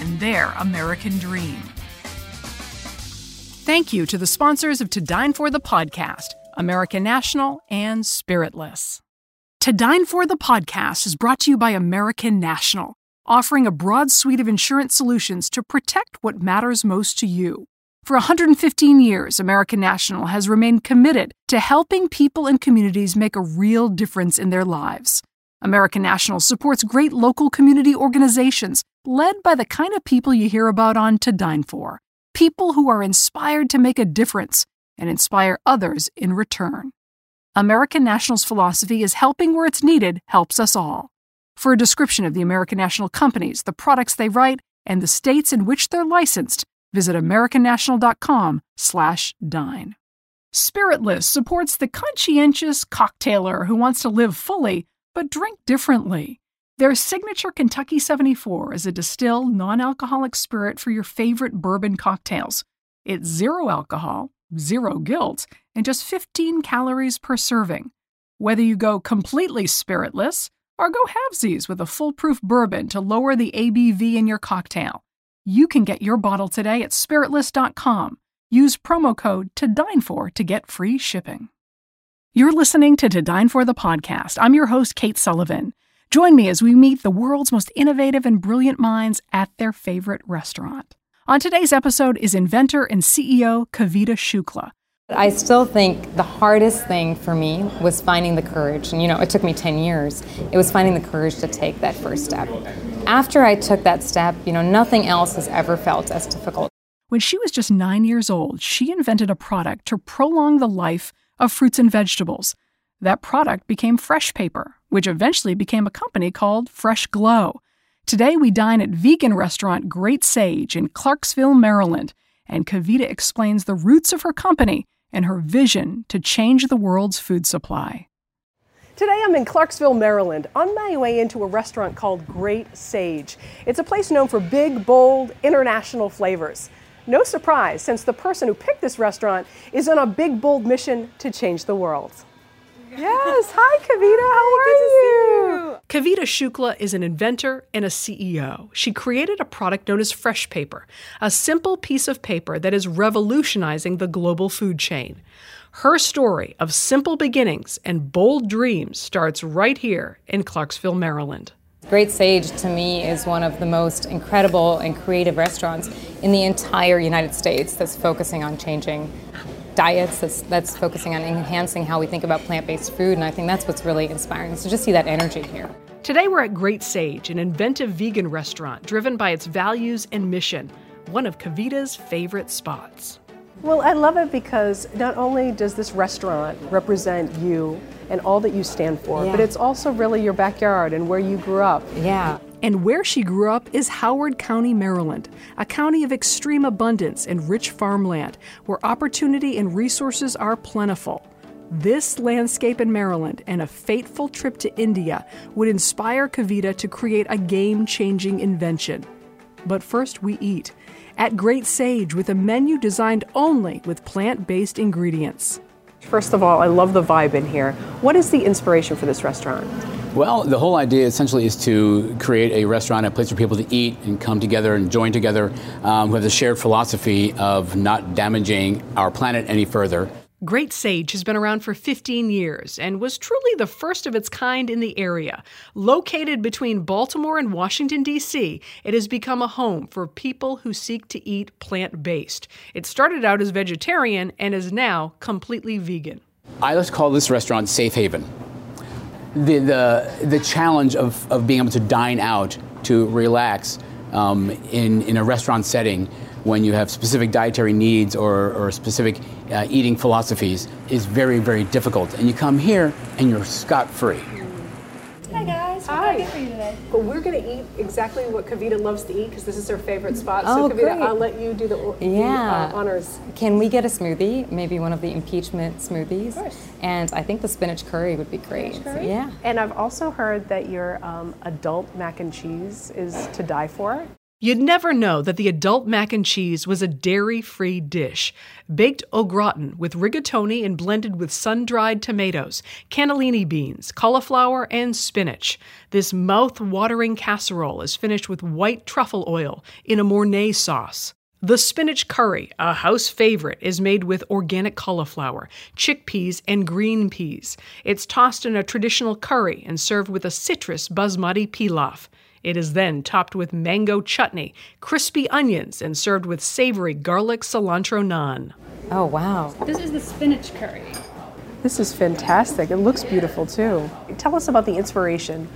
and their American dream. Thank you to the sponsors of To Dine For the podcast, American National and Spiritless. To Dine For the podcast is brought to you by American National, offering a broad suite of insurance solutions to protect what matters most to you. For 115 years, American National has remained committed to helping people and communities make a real difference in their lives. American National supports great local community organizations led by the kind of people you hear about on To Dine For people who are inspired to make a difference and inspire others in return. American National's philosophy is helping where it's needed helps us all. For a description of the American National companies, the products they write, and the states in which they're licensed, visit americannational.com/dine. Spiritless supports the conscientious cocktailer who wants to live fully but drink differently. Their signature Kentucky 74 is a distilled, non alcoholic spirit for your favorite bourbon cocktails. It's zero alcohol, zero guilt, and just 15 calories per serving. Whether you go completely spiritless or go halvesies with a foolproof bourbon to lower the ABV in your cocktail, you can get your bottle today at spiritless.com. Use promo code to dine for to get free shipping. You're listening to To Dine For the podcast. I'm your host, Kate Sullivan. Join me as we meet the world's most innovative and brilliant minds at their favorite restaurant. On today's episode is inventor and CEO Kavita Shukla. I still think the hardest thing for me was finding the courage. And you know, it took me 10 years. It was finding the courage to take that first step. After I took that step, you know, nothing else has ever felt as difficult. When she was just nine years old, she invented a product to prolong the life of fruits and vegetables. That product became Fresh Paper, which eventually became a company called Fresh Glow. Today we dine at vegan restaurant Great Sage in Clarksville, Maryland, and Kavita explains the roots of her company and her vision to change the world's food supply. Today I'm in Clarksville, Maryland, on my way into a restaurant called Great Sage. It's a place known for big, bold, international flavors. No surprise, since the person who picked this restaurant is on a big, bold mission to change the world. Yes. Hi, Kavita. How are you? Kavita Shukla is an inventor and a CEO. She created a product known as Fresh Paper, a simple piece of paper that is revolutionizing the global food chain. Her story of simple beginnings and bold dreams starts right here in Clarksville, Maryland. Great Sage to me is one of the most incredible and creative restaurants in the entire United States that's focusing on changing diets that's, that's focusing on enhancing how we think about plant-based food and i think that's what's really inspiring. Is to just see that energy here. Today we're at great sage an inventive vegan restaurant driven by its values and mission one of kavita's favorite spots. Well i love it because not only does this restaurant represent you and all that you stand for yeah. but it's also really your backyard and where you grew up. Yeah and where she grew up is Howard County, Maryland, a county of extreme abundance and rich farmland, where opportunity and resources are plentiful. This landscape in Maryland and a fateful trip to India would inspire Kavita to create a game changing invention. But first, we eat at Great Sage with a menu designed only with plant based ingredients. First of all, I love the vibe in here. What is the inspiration for this restaurant? Well, the whole idea essentially is to create a restaurant, a place for people to eat and come together and join together um, the shared philosophy of not damaging our planet any further. Great Sage has been around for 15 years and was truly the first of its kind in the area. Located between Baltimore and Washington, D.C., it has become a home for people who seek to eat plant based. It started out as vegetarian and is now completely vegan. I to call this restaurant Safe Haven. The, the, the challenge of, of being able to dine out, to relax um, in, in a restaurant setting, when you have specific dietary needs or, or specific uh, eating philosophies is very, very difficult. And you come here and you're scot free. Hi, guys. guys. What Hi. can I get for you today? But we're going to eat exactly what Kavita loves to eat because this is her favorite spot. Oh, Kavita, great. I'll let you do the, the, Yeah. uh, honors. Can we get a smoothie? Maybe one of the impeachment smoothies. Of course. And I think the spinach curry would be great. Spinach curry? Yeah. And I've also heard that your um, adult mac and cheese is to die for. You'd never know that the adult mac and cheese was a dairy free dish. Baked au gratin with rigatoni and blended with sun dried tomatoes, cannellini beans, cauliflower, and spinach. This mouth watering casserole is finished with white truffle oil in a Mornay sauce. The spinach curry, a house favorite, is made with organic cauliflower, chickpeas, and green peas. It's tossed in a traditional curry and served with a citrus basmati pilaf. It is then topped with mango chutney, crispy onions, and served with savory garlic cilantro naan. Oh, wow. This is the spinach curry. This is fantastic. It looks beautiful too. Tell us about the inspiration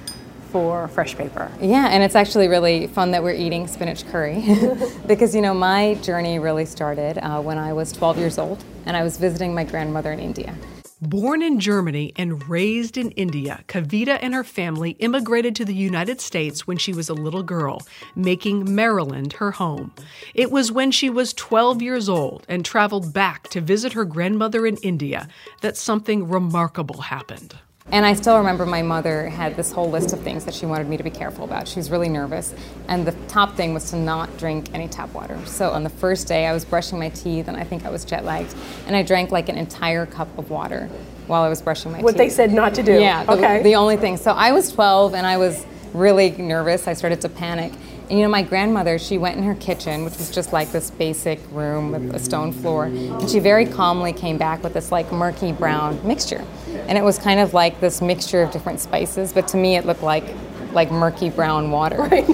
for fresh paper. Yeah, and it's actually really fun that we're eating spinach curry because, you know, my journey really started uh, when I was 12 years old and I was visiting my grandmother in India. Born in Germany and raised in India, Kavita and her family immigrated to the United States when she was a little girl, making Maryland her home. It was when she was 12 years old and traveled back to visit her grandmother in India that something remarkable happened. And I still remember my mother had this whole list of things that she wanted me to be careful about. She was really nervous. And the top thing was to not drink any tap water. So on the first day, I was brushing my teeth and I think I was jet lagged. And I drank like an entire cup of water while I was brushing my What teeth. What they said not to do. Yeah, the, okay. the only thing. So I was 12 and I was really nervous. I started to panic. And you know, my grandmother, she went in her kitchen, which was just like this basic room with a stone floor, and she very calmly came back with this like murky brown mixture. And it was kind of like this mixture of different spices, but to me it looked like like murky brown water. Right.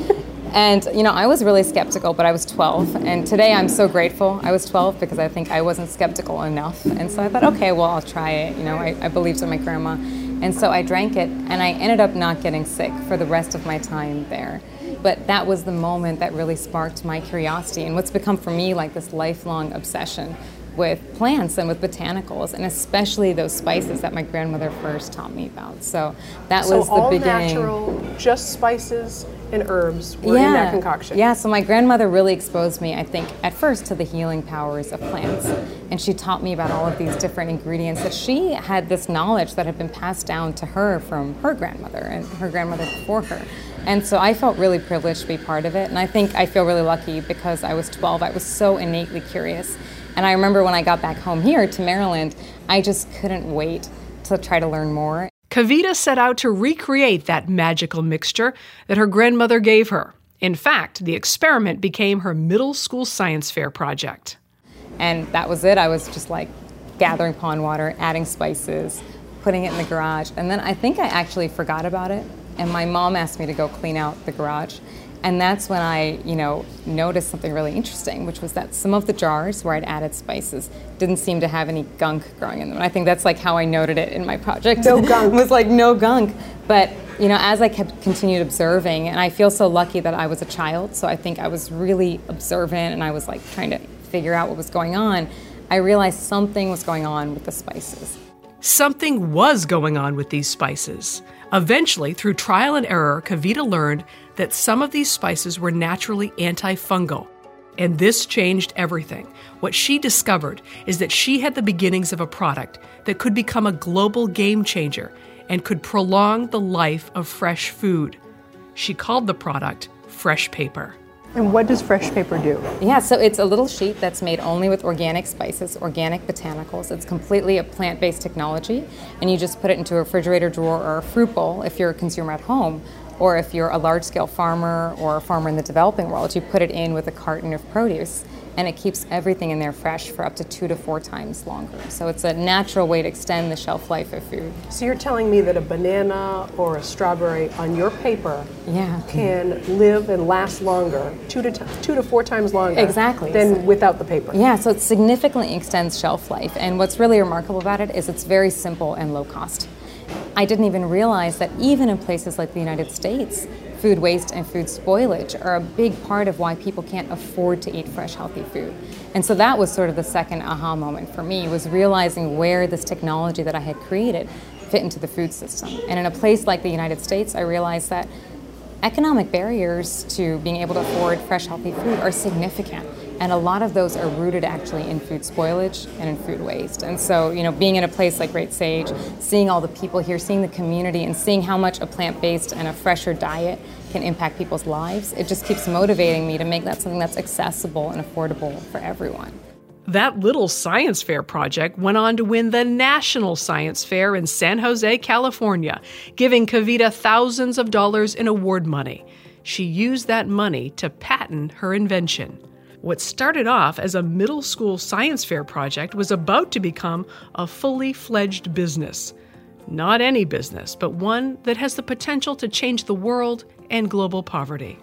And you know, I was really skeptical, but I was 12, and today I'm so grateful I was 12 because I think I wasn't skeptical enough. And so I thought, okay, well, I'll try it. You know, I, I believed in my grandma, and so I drank it, and I ended up not getting sick for the rest of my time there. But that was the moment that really sparked my curiosity and what's become for me like this lifelong obsession with plants and with botanicals, and especially those spices that my grandmother first taught me about. So that so was the all beginning. natural, just spices and herbs were in that concoction. Yeah, so my grandmother really exposed me, I think, at first to the healing powers of plants. And she taught me about all of these different ingredients that she had this knowledge that had been passed down to her from her grandmother and her grandmother before her. And so I felt really privileged to be part of it. And I think I feel really lucky because I was 12. I was so innately curious. And I remember when I got back home here to Maryland, I just couldn't wait to try to learn more. Kavita set out to recreate that magical mixture that her grandmother gave her. In fact, the experiment became her middle school science fair project. And that was it. I was just like gathering pond water, adding spices, putting it in the garage. And then I think I actually forgot about it. And my mom asked me to go clean out the garage. And that's when I, you know, noticed something really interesting, which was that some of the jars where I'd added spices didn't seem to have any gunk growing in them. And I think that's like how I noted it in my project. No gunk. was like no gunk. But you know, as I kept continued observing, and I feel so lucky that I was a child, so I think I was really observant and I was like trying to figure out what was going on. I realized something was going on with the spices. Something was going on with these spices. Eventually, through trial and error, Kavita learned that some of these spices were naturally antifungal. And this changed everything. What she discovered is that she had the beginnings of a product that could become a global game changer and could prolong the life of fresh food. She called the product Fresh Paper. And what does fresh paper do? Yeah, so it's a little sheet that's made only with organic spices, organic botanicals. It's completely a plant based technology, and you just put it into a refrigerator drawer or a fruit bowl if you're a consumer at home. Or if you're a large scale farmer or a farmer in the developing world, you put it in with a carton of produce and it keeps everything in there fresh for up to two to four times longer. So it's a natural way to extend the shelf life of food. So you're telling me that a banana or a strawberry on your paper Yeah. can live and last longer, two to t- two to four times longer, Exactly. than without the paper. Yeah, so it significantly extends shelf life. And what's really remarkable about it is it's very simple and low cost. I didn't even realize that even in places like the United States, food waste and food spoilage are a big part of why people can't afford to eat fresh, healthy food. And so that was sort of the second aha moment for me was realizing where this technology that I had created fit into the food system. And in a place like the United States, I realized that economic barriers to being able to afford fresh, healthy food are significant. And a lot of those are rooted actually in food spoilage and in food waste. And so, you know, being in a place like Great Sage, seeing all the people here, seeing the community, and seeing how much a plant based and a fresher diet can impact people's lives, it just keeps motivating me to make that something that's accessible and affordable for everyone. That little science fair project went on to win the National Science Fair in San Jose, California, giving Kavita thousands of dollars in award money. She used that money to patent her invention. What started off as a middle school science fair project was about to become a fully fledged business. Not any business, but one that has the potential to change the world and global poverty.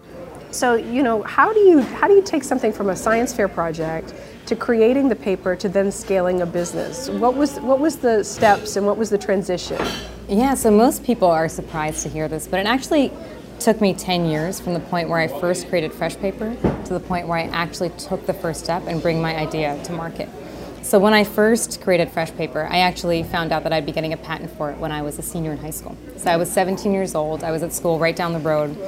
So, you know, how do you how do you take something from a science fair project to creating the paper to then scaling a business? What was what was the steps and what was the transition? Yeah, so most people are surprised to hear this, but it actually took me 10 years from the point where I first created Fresh Paper to the point where I actually took the first step and bring my idea to market. So when I first created Fresh Paper, I actually found out that I'd be getting a patent for it when I was a senior in high school. So I was 17 years old. I was at school right down the road,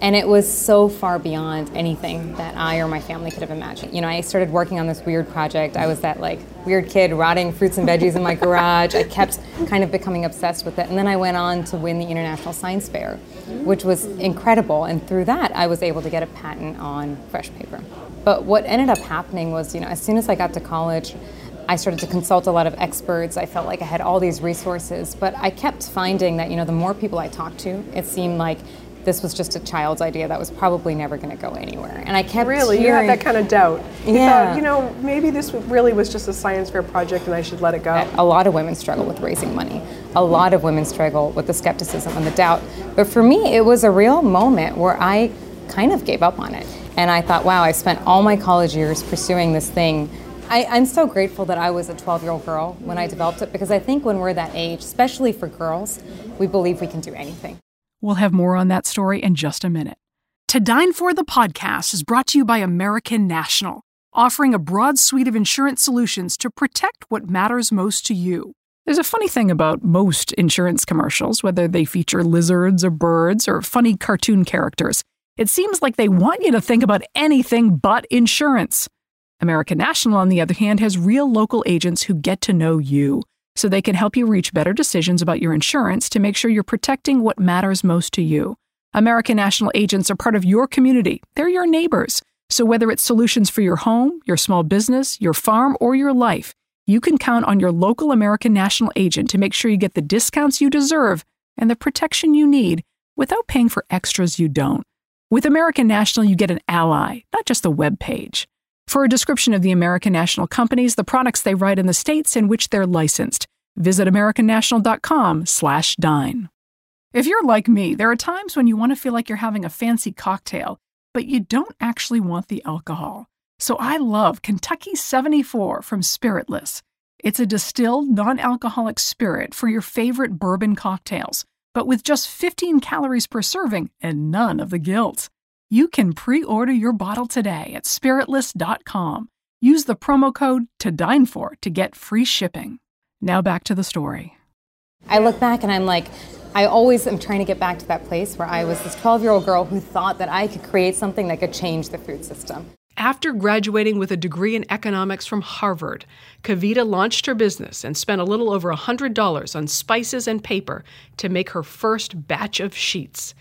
and it was so far beyond anything that I or my family could have imagined. You know, I started working on this weird project. I was that like weird kid rotting fruits and veggies in my garage. I kept kind of becoming obsessed with it, and then I went on to win the International Science Fair, which was incredible. And through that, I was able to get a patent on Fresh Paper. But what ended up happening was, you know, as soon as I got to college, I started to consult a lot of experts. I felt like I had all these resources, but I kept finding that you know the more people I talked to, it seemed like this was just a child's idea that was probably never going to go anywhere. And I kept really hearing, you had that kind of doubt. You Yeah. thought, you know, maybe this really was just a science fair project and I should let it go. a lot of women struggle with raising money. A lot of women struggle with the skepticism and the doubt. But for me, it was a real moment where I kind of gave up on it. And I thought, wow, I spent all my college years pursuing this thing. I, I'm so grateful that I was a 12 year old girl when I developed it because I think when we're that age, especially for girls, we believe we can do anything. We'll have more on that story in just a minute. To Dine For the podcast is brought to you by American National, offering a broad suite of insurance solutions to protect what matters most to you. There's a funny thing about most insurance commercials, whether they feature lizards or birds or funny cartoon characters. It seems like they want you to think about anything but insurance. American National, on the other hand, has real local agents who get to know you, so they can help you reach better decisions about your insurance to make sure you're protecting what matters most to you. American National agents are part of your community, they're your neighbors. So whether it's solutions for your home, your small business, your farm, or your life, you can count on your local American National agent to make sure you get the discounts you deserve and the protection you need without paying for extras you don't. With American National, you get an ally, not just a web page. For a description of the American National companies, the products they write, in the states in which they're licensed, visit americannational.com/dine. If you're like me, there are times when you want to feel like you're having a fancy cocktail, but you don't actually want the alcohol. So I love Kentucky 74 from Spiritless. It's a distilled, non alcoholic spirit for your favorite bourbon cocktails, but with just 15 calories per serving and none of the guilt. You can pre order your bottle today at spiritless.com. Use the promo code to dine for to get free shipping. Now back to the story. I look back and I'm like, I always am trying to get back to that place where I was this 12 year old girl who thought that I could create something that could change the food system. After graduating with a degree in economics from Harvard, Kavita launched her business and spent a little over $100 on spices and paper to make her first batch of sheets.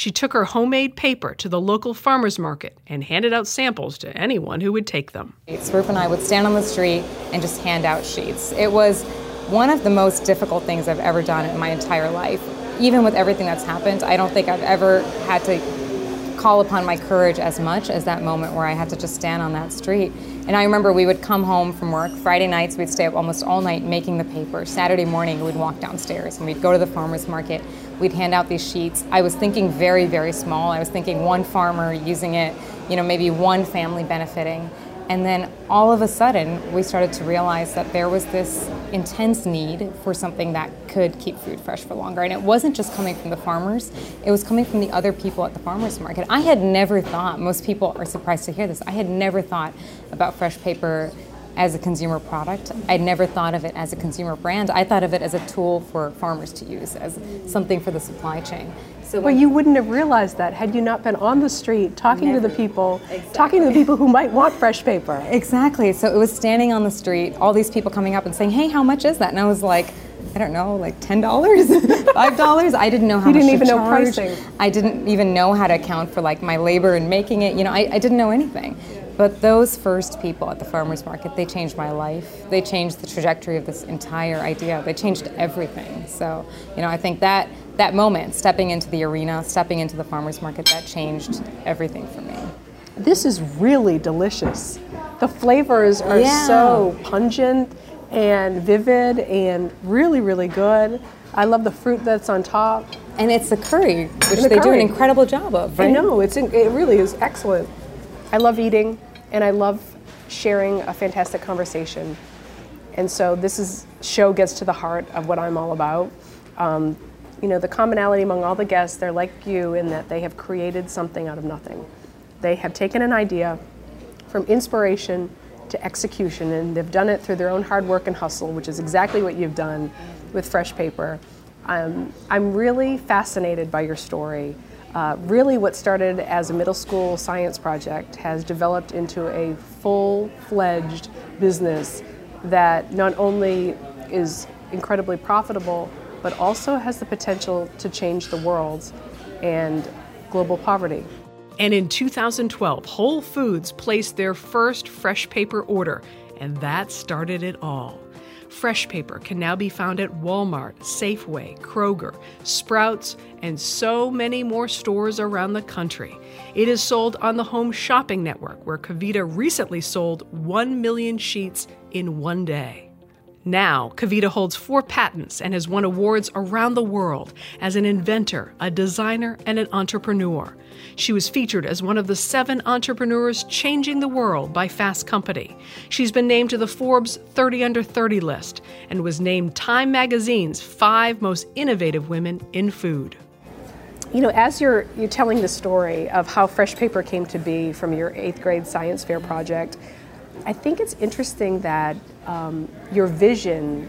She took her homemade paper to the local farmer's market and handed out samples to anyone who would take them. Swaroop and I would stand on the street and just hand out sheets. It was one of the most difficult things I've ever done in my entire life. Even with everything that's happened, I don't think I've ever had to call upon my courage as much as that moment where I had to just stand on that street. And I remember we would come home from work. Friday nights, we'd stay up almost all night making the paper. Saturday morning, we'd walk downstairs and we'd go to the farmer's market. We'd hand out these sheets. I was thinking very, very small. I was thinking one farmer using it, you know, maybe one family benefiting. And then all of a sudden, we started to realize that there was this intense need for something that could keep food fresh for longer. And it wasn't just coming from the farmers, it was coming from the other people at the farmers market. I had never thought, most people are surprised to hear this, I had never thought about fresh paper as a consumer product. I'd never thought of it as a consumer brand. I thought of it as a tool for farmers to use, as something for the supply chain. So but you wouldn't have realized that had you not been on the street talking never. to the people, exactly. talking to the people who might want fresh paper. Exactly. So it was standing on the street, all these people coming up and saying, "Hey, how much is that?" And I was like, I don't know, like ten dollars, five dollars. I didn't know how. You didn't even charge. know pricing. I didn't even know how to account for like my labor in making it. You know, I, I didn't know anything. But those first people at the farmers market, they changed my life. They changed the trajectory of this entire idea. They changed everything. So, you know, I think that that moment, stepping into the arena, stepping into the farmers market, that changed everything for me. This is really delicious. The flavors are yeah. so pungent and vivid and really, really good. I love the fruit that's on top. And it's the curry, which the they curry. do an incredible job of. Right? I know, it's, it really is excellent. I love eating and I love sharing a fantastic conversation. And so this is show gets to the heart of what I'm all about. Um, you know, the commonality among all the guests, they're like you in that they have created something out of nothing. They have taken an idea from inspiration to execution, and they've done it through their own hard work and hustle, which is exactly what you've done with Fresh Paper. Um, I'm really fascinated by your story. Uh, really, what started as a middle school science project has developed into a full fledged business that not only is incredibly profitable, but also has the potential to change the world and global poverty. And in 2012, Whole Foods placed their first fresh paper order, and that started it all. Fresh paper can now be found at Walmart, Safeway, Kroger, Sprouts, and so many more stores around the country. It is sold on the Home Shopping Network, where Kavita recently sold 1 million sheets in one day. Now, Kavita holds four patents and has won awards around the world as an inventor, a designer, and an entrepreneur. She was featured as one of the seven entrepreneurs changing the world by Fast Company. She's been named to the Forbes 30 Under 30 list and was named Time Magazine's five most innovative women in food. You know, as you're, you're telling the story of how fresh paper came to be from your eighth grade science fair project, I think it's interesting that um, your vision,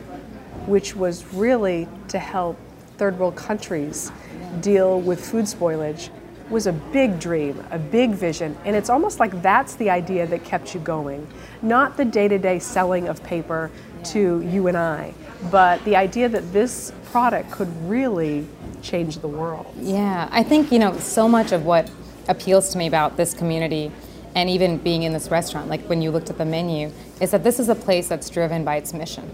which was really to help third world countries deal with food spoilage, was a big dream, a big vision, and it's almost like that's the idea that kept you going. Not the day to day selling of paper to you and I, but the idea that this product could really change the world. Yeah, I think, you know, so much of what appeals to me about this community and even being in this restaurant, like when you looked at the menu, is that this is a place that's driven by its mission.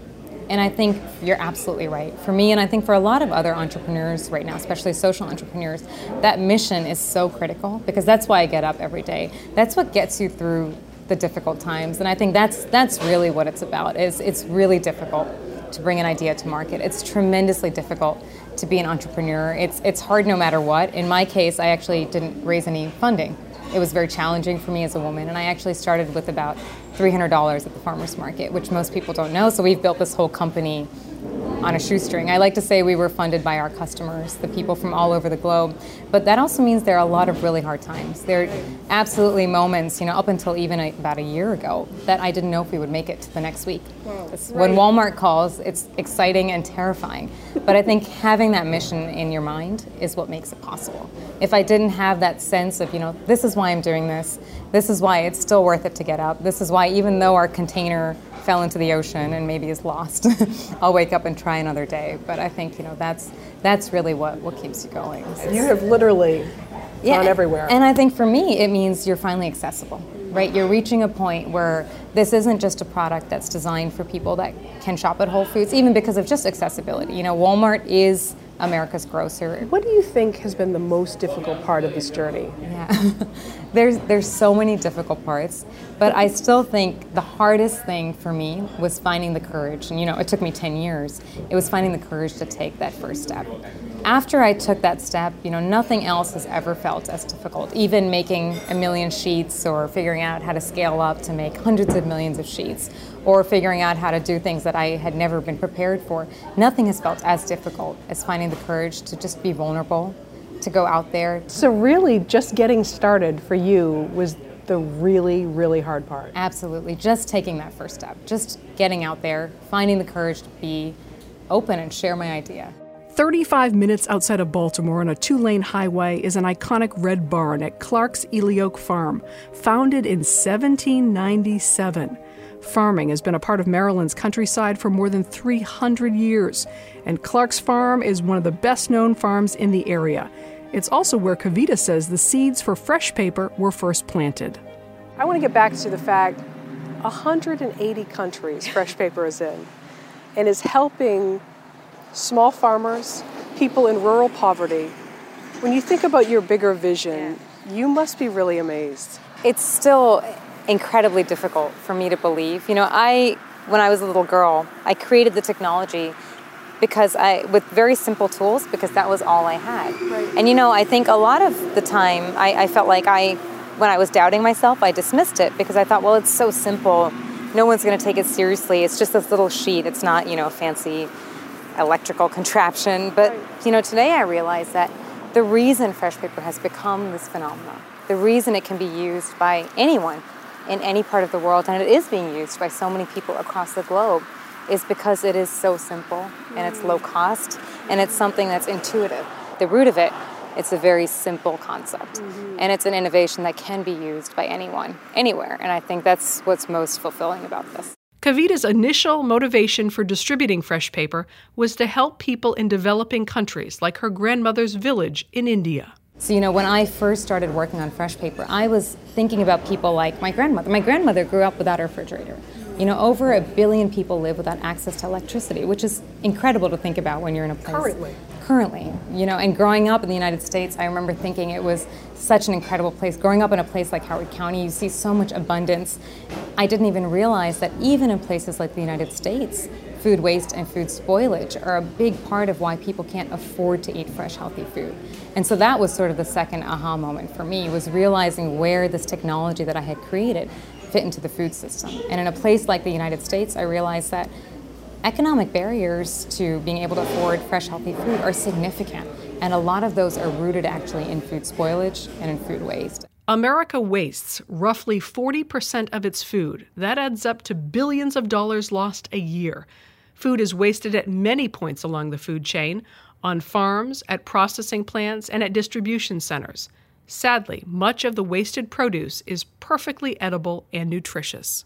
And I think you're absolutely right. For me, and I think for a lot of other entrepreneurs right now, especially social entrepreneurs, that mission is so critical because that's why I get up every day. That's what gets you through the difficult times. And I think that's that's really what it's about. Is it's really difficult to bring an idea to market. It's tremendously difficult to be an entrepreneur. It's it's hard no matter what. In my case, I actually didn't raise any funding it was very challenging for me as a woman. And I actually started with about $300 at the farmer's market, which most people don't know. So we've built this whole company on a shoestring. I like to say we were funded by our customers, the people from all over the globe. But that also means there are a lot of really hard times. There are absolutely moments, you know, up until even a, about a year ago, that I didn't know if we would make it to the next week. Right. When Walmart calls, it's exciting and terrifying. but I think having that mission in your mind is what makes it possible. If I didn't have that sense of, you know, this is why I'm doing this, this is why it's still worth it to get up, this is why even though our container fell into the ocean and maybe is lost, I'll wake up and try another day. But I think you know that's that's really what what keeps you going. you have literally yeah, gone everywhere. And I think for me, it means you're finally accessible, right? You're reaching a point where this isn't just a product that's designed for people that can shop at Whole Foods, even because of just accessibility. You know, Walmart is America's grocer. What do you think has been the most difficult part of this journey? Yeah, there's there's so many difficult parts, but I still think the hardest thing for me was finding the courage. And you know, it took me 10 years. It was finding the courage to take that first step. After I took that step, you know, nothing else has ever felt as difficult. Even making a million sheets or figuring out how to scale up to make hundreds of millions of sheets or figuring out how to do things that I had never been prepared for. Nothing has felt as difficult as finding the courage to just be vulnerable, to go out there. So, really, just getting started for you was the really, really hard part. Absolutely. Just taking that first step, just getting out there, finding the courage to be open and share my idea. 35 minutes outside of Baltimore on a two lane highway is an iconic red barn at Clark's Elioak Farm, founded in 1797. Farming has been a part of Maryland's countryside for more than 300 years, and Clark's Farm is one of the best known farms in the area. It's also where Kavita says the seeds for fresh paper were first planted. I want to get back to the fact 180 countries fresh paper is in and is helping small farmers, people in rural poverty. When you think about your bigger vision, you must be really amazed. It's still incredibly difficult for me to believe. You know, I when I was a little girl, I created the technology because I with very simple tools because that was all I had. Right. And you know, I think a lot of the time I, I felt like I when I was doubting myself, I dismissed it because I thought, well, it's so simple. No one's going to take it seriously. It's just this little sheet. It's not, you know, fancy electrical contraption. But, Right. you know, today I realize that the reason fresh paper has become this phenomenon, the reason it can be used by anyone in any part of the world, and it is being used by so many people across the globe, is because it is so simple and it's low mm. cost and it's something that's intuitive. The root of it, it's a very simple concept. Mm-hmm. And it's an innovation that can be used by anyone, anywhere. And I think that's what's most fulfilling about this. Kavita's initial motivation for distributing fresh paper was to help people in developing countries like her grandmother's village in India. So, you know, when I first started working on fresh paper, I was thinking about people like my grandmother. My grandmother grew up without a refrigerator. You know, over a billion people live without access to electricity, which is incredible to think about when you're in a place. Currently. Currently, you know, and growing up in the United States, I remember thinking it was such an incredible place. Growing up in a place like Howard County, you see so much abundance. I didn't even realize that even in places like the United States, food waste and food spoilage are a big part of why people can't afford to eat fresh, healthy food. And so that was sort of the second aha moment for me was realizing where this technology that I had created fit into the food system. And in a place like the United States, I realized that economic barriers to being able to afford fresh, healthy food are significant. And a lot of those are rooted actually in food spoilage and in food waste. America wastes roughly 40% of its food. That adds up to billions of dollars lost a year. Food is wasted at many points along the food chain on farms, at processing plants, and at distribution centers. Sadly, much of the wasted produce is perfectly edible and nutritious.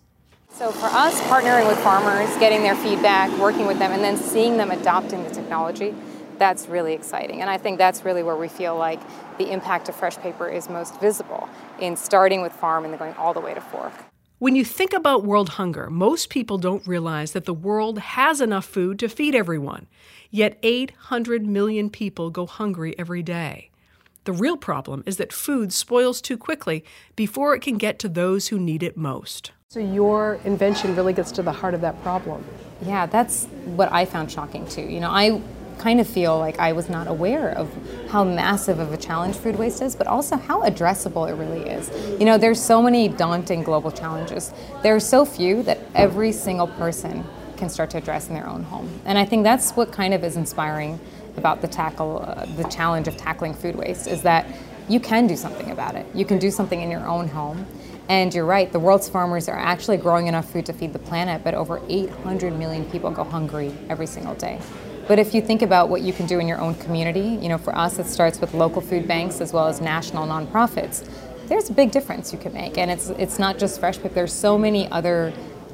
So for us, partnering with farmers, getting their feedback, working with them, and then seeing them adopting the technology, that's really exciting. And I think that's really where we feel like the impact of fresh paper is most visible in starting with farm and then going all the way to fork. When you think about world hunger, most people don't realize that the world has enough food to feed everyone. Yet 800 million people go hungry every day. The real problem is that food spoils too quickly before it can get to those who need it most. So your invention really gets to the heart of that problem. Yeah, that's what I found shocking too. You know, I kind of feel like I was not aware of how massive of a challenge food waste is, but also how addressable it really is. You know, there's so many daunting global challenges. There are so few that every single person can start to address in their own home. And I think that's what kind of is inspiring about the tackle uh, the challenge of tackling food waste is that you can do something about it. You can do something in your own home. And you're right, the world's farmers are actually growing enough food to feed the planet, but over 800 million people go hungry every single day. But if you think about what you can do in your own community, you know, for us it starts with local food banks as well as national nonprofits. There's a big difference you can make, and it's it's not just fresh paper. There's so many other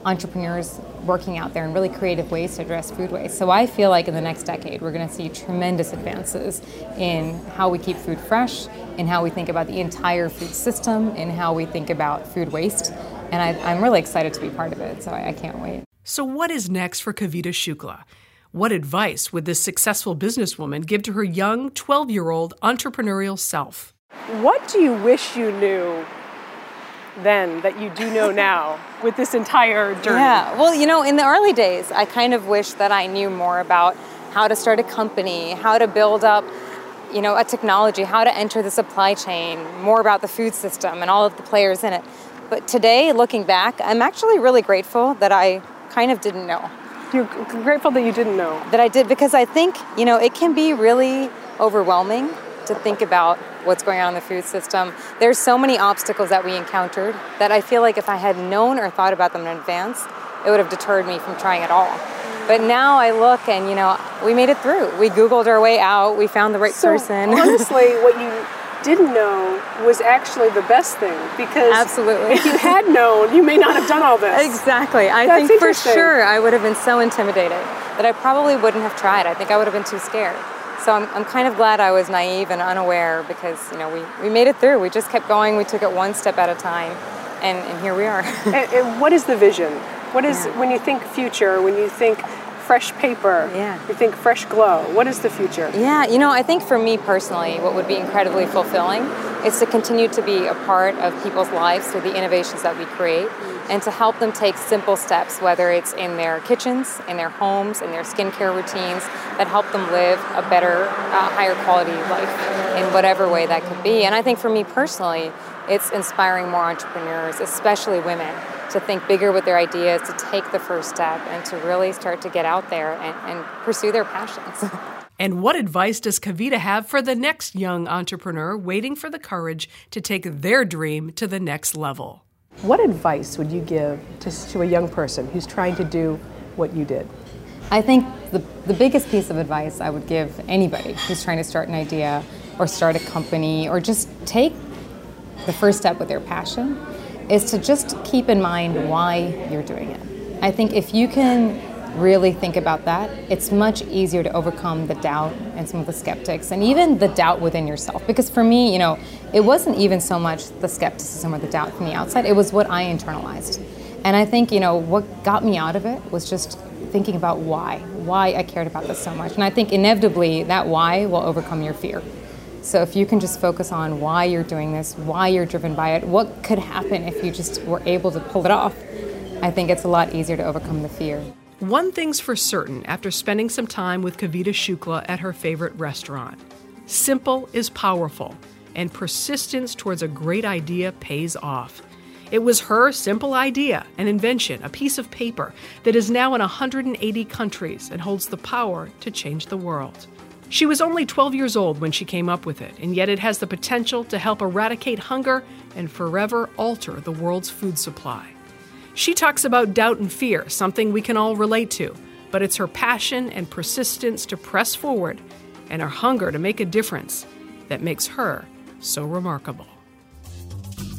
entrepreneurs working out there in really creative ways to address food waste. So I feel like in the next decade we're going to see tremendous advances in how we keep food fresh, in how we think about the entire food system, in how we think about food waste. And I, I'm really excited to be part of it, so I, I can't wait. So, what is next for Kavita Shukla? What advice would this successful businesswoman give to her young 12 year old entrepreneurial self? What do you wish you knew then that you do know now with this entire journey? Yeah, well, you know, in the early days, I kind of wish that I knew more about how to start a company, how to build up, you know, a technology, how to enter the supply chain, more about the food system and all of the players in it. But today, looking back, I'm actually really grateful that I kind of didn't know. You're grateful that you didn't know. That I did because I think, you know, it can be really overwhelming to think about what's going on in the food system. There's so many obstacles that we encountered that I feel like if I had known or thought about them in advance, it would have deterred me from trying at all. But now I look and, you know, we made it through. We Googled our way out, we found the right so person. honestly, what you didn't know was actually the best thing because Absolutely. if you had known, you may not have done all this. Exactly. I That's think for sure I would have been so intimidated that I probably wouldn't have tried. I think I would have been too scared. So I'm, I'm kind of glad I was naive and unaware because, you know, we, we made it through. We just kept going. We took it one step at a time. And, and here we are. And, and what is the vision? What is Yeah. when you think future? When you think fresh paper? Yeah. You think fresh glow. What is the future? Yeah, you know, I think for me personally, what would be incredibly fulfilling is to continue to be a part of people's lives through the innovations that we create and to help them take simple steps, whether it's in their kitchens, in their homes, in their skincare routines, that help them live a better, uh, higher quality life in whatever way that could be. And I think for me personally, it's inspiring more entrepreneurs, especially women, to think bigger with their ideas, to take the first step, and to really start to get out there and, and pursue their passions. And what advice does Kavita have for the next young entrepreneur waiting for the courage to take their dream to the next level? What advice would you give to, to a young person who's trying to do what you did? I think the, the biggest piece of advice I would give anybody who's trying to start an idea or start a company or just take the first step with their passion is to just keep in mind why you're doing it. I think if you can really think about that, it's much easier to overcome the doubt and some of the skeptics and even the doubt within yourself. Because for me, you know, it wasn't even so much the skepticism or the doubt from the outside, it was what I internalized. And I think, you know, what got me out of it was just thinking about why, why I cared about this so much. And I think inevitably that why will overcome your fear. So if you can just focus on why you're doing this, why you're driven by it, what could happen if you just were able to pull it off, I think it's a lot easier to overcome the fear. One thing's for certain after spending some time with Kavita Shukla at her favorite restaurant simple is powerful, and persistence towards a great idea pays off. It was her simple idea, an invention, a piece of paper that is now in 180 countries and holds the power to change the world. She was only 12 years old when she came up with it, and yet it has the potential to help eradicate hunger and forever alter the world's food supply. She talks about doubt and fear, something we can all relate to, but it's her passion and persistence to press forward and her hunger to make a difference that makes her so remarkable.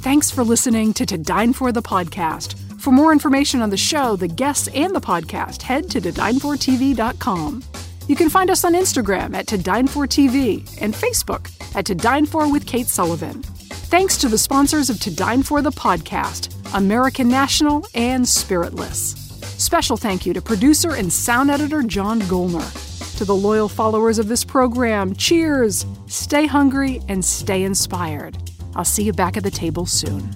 Thanks for listening to To Dine For the podcast. For more information on the show, the guests, and the podcast, head to todinefortv.com. You can find us on Instagram at To Dine For TV and Facebook at To Dine For with Kate Sullivan. Thanks to the sponsors of To Dine For the podcast, American National and Spiritless. Special thank you to producer and sound editor John Golner. To the loyal followers of this program, cheers, stay hungry, and stay inspired. I'll see you back at the table soon.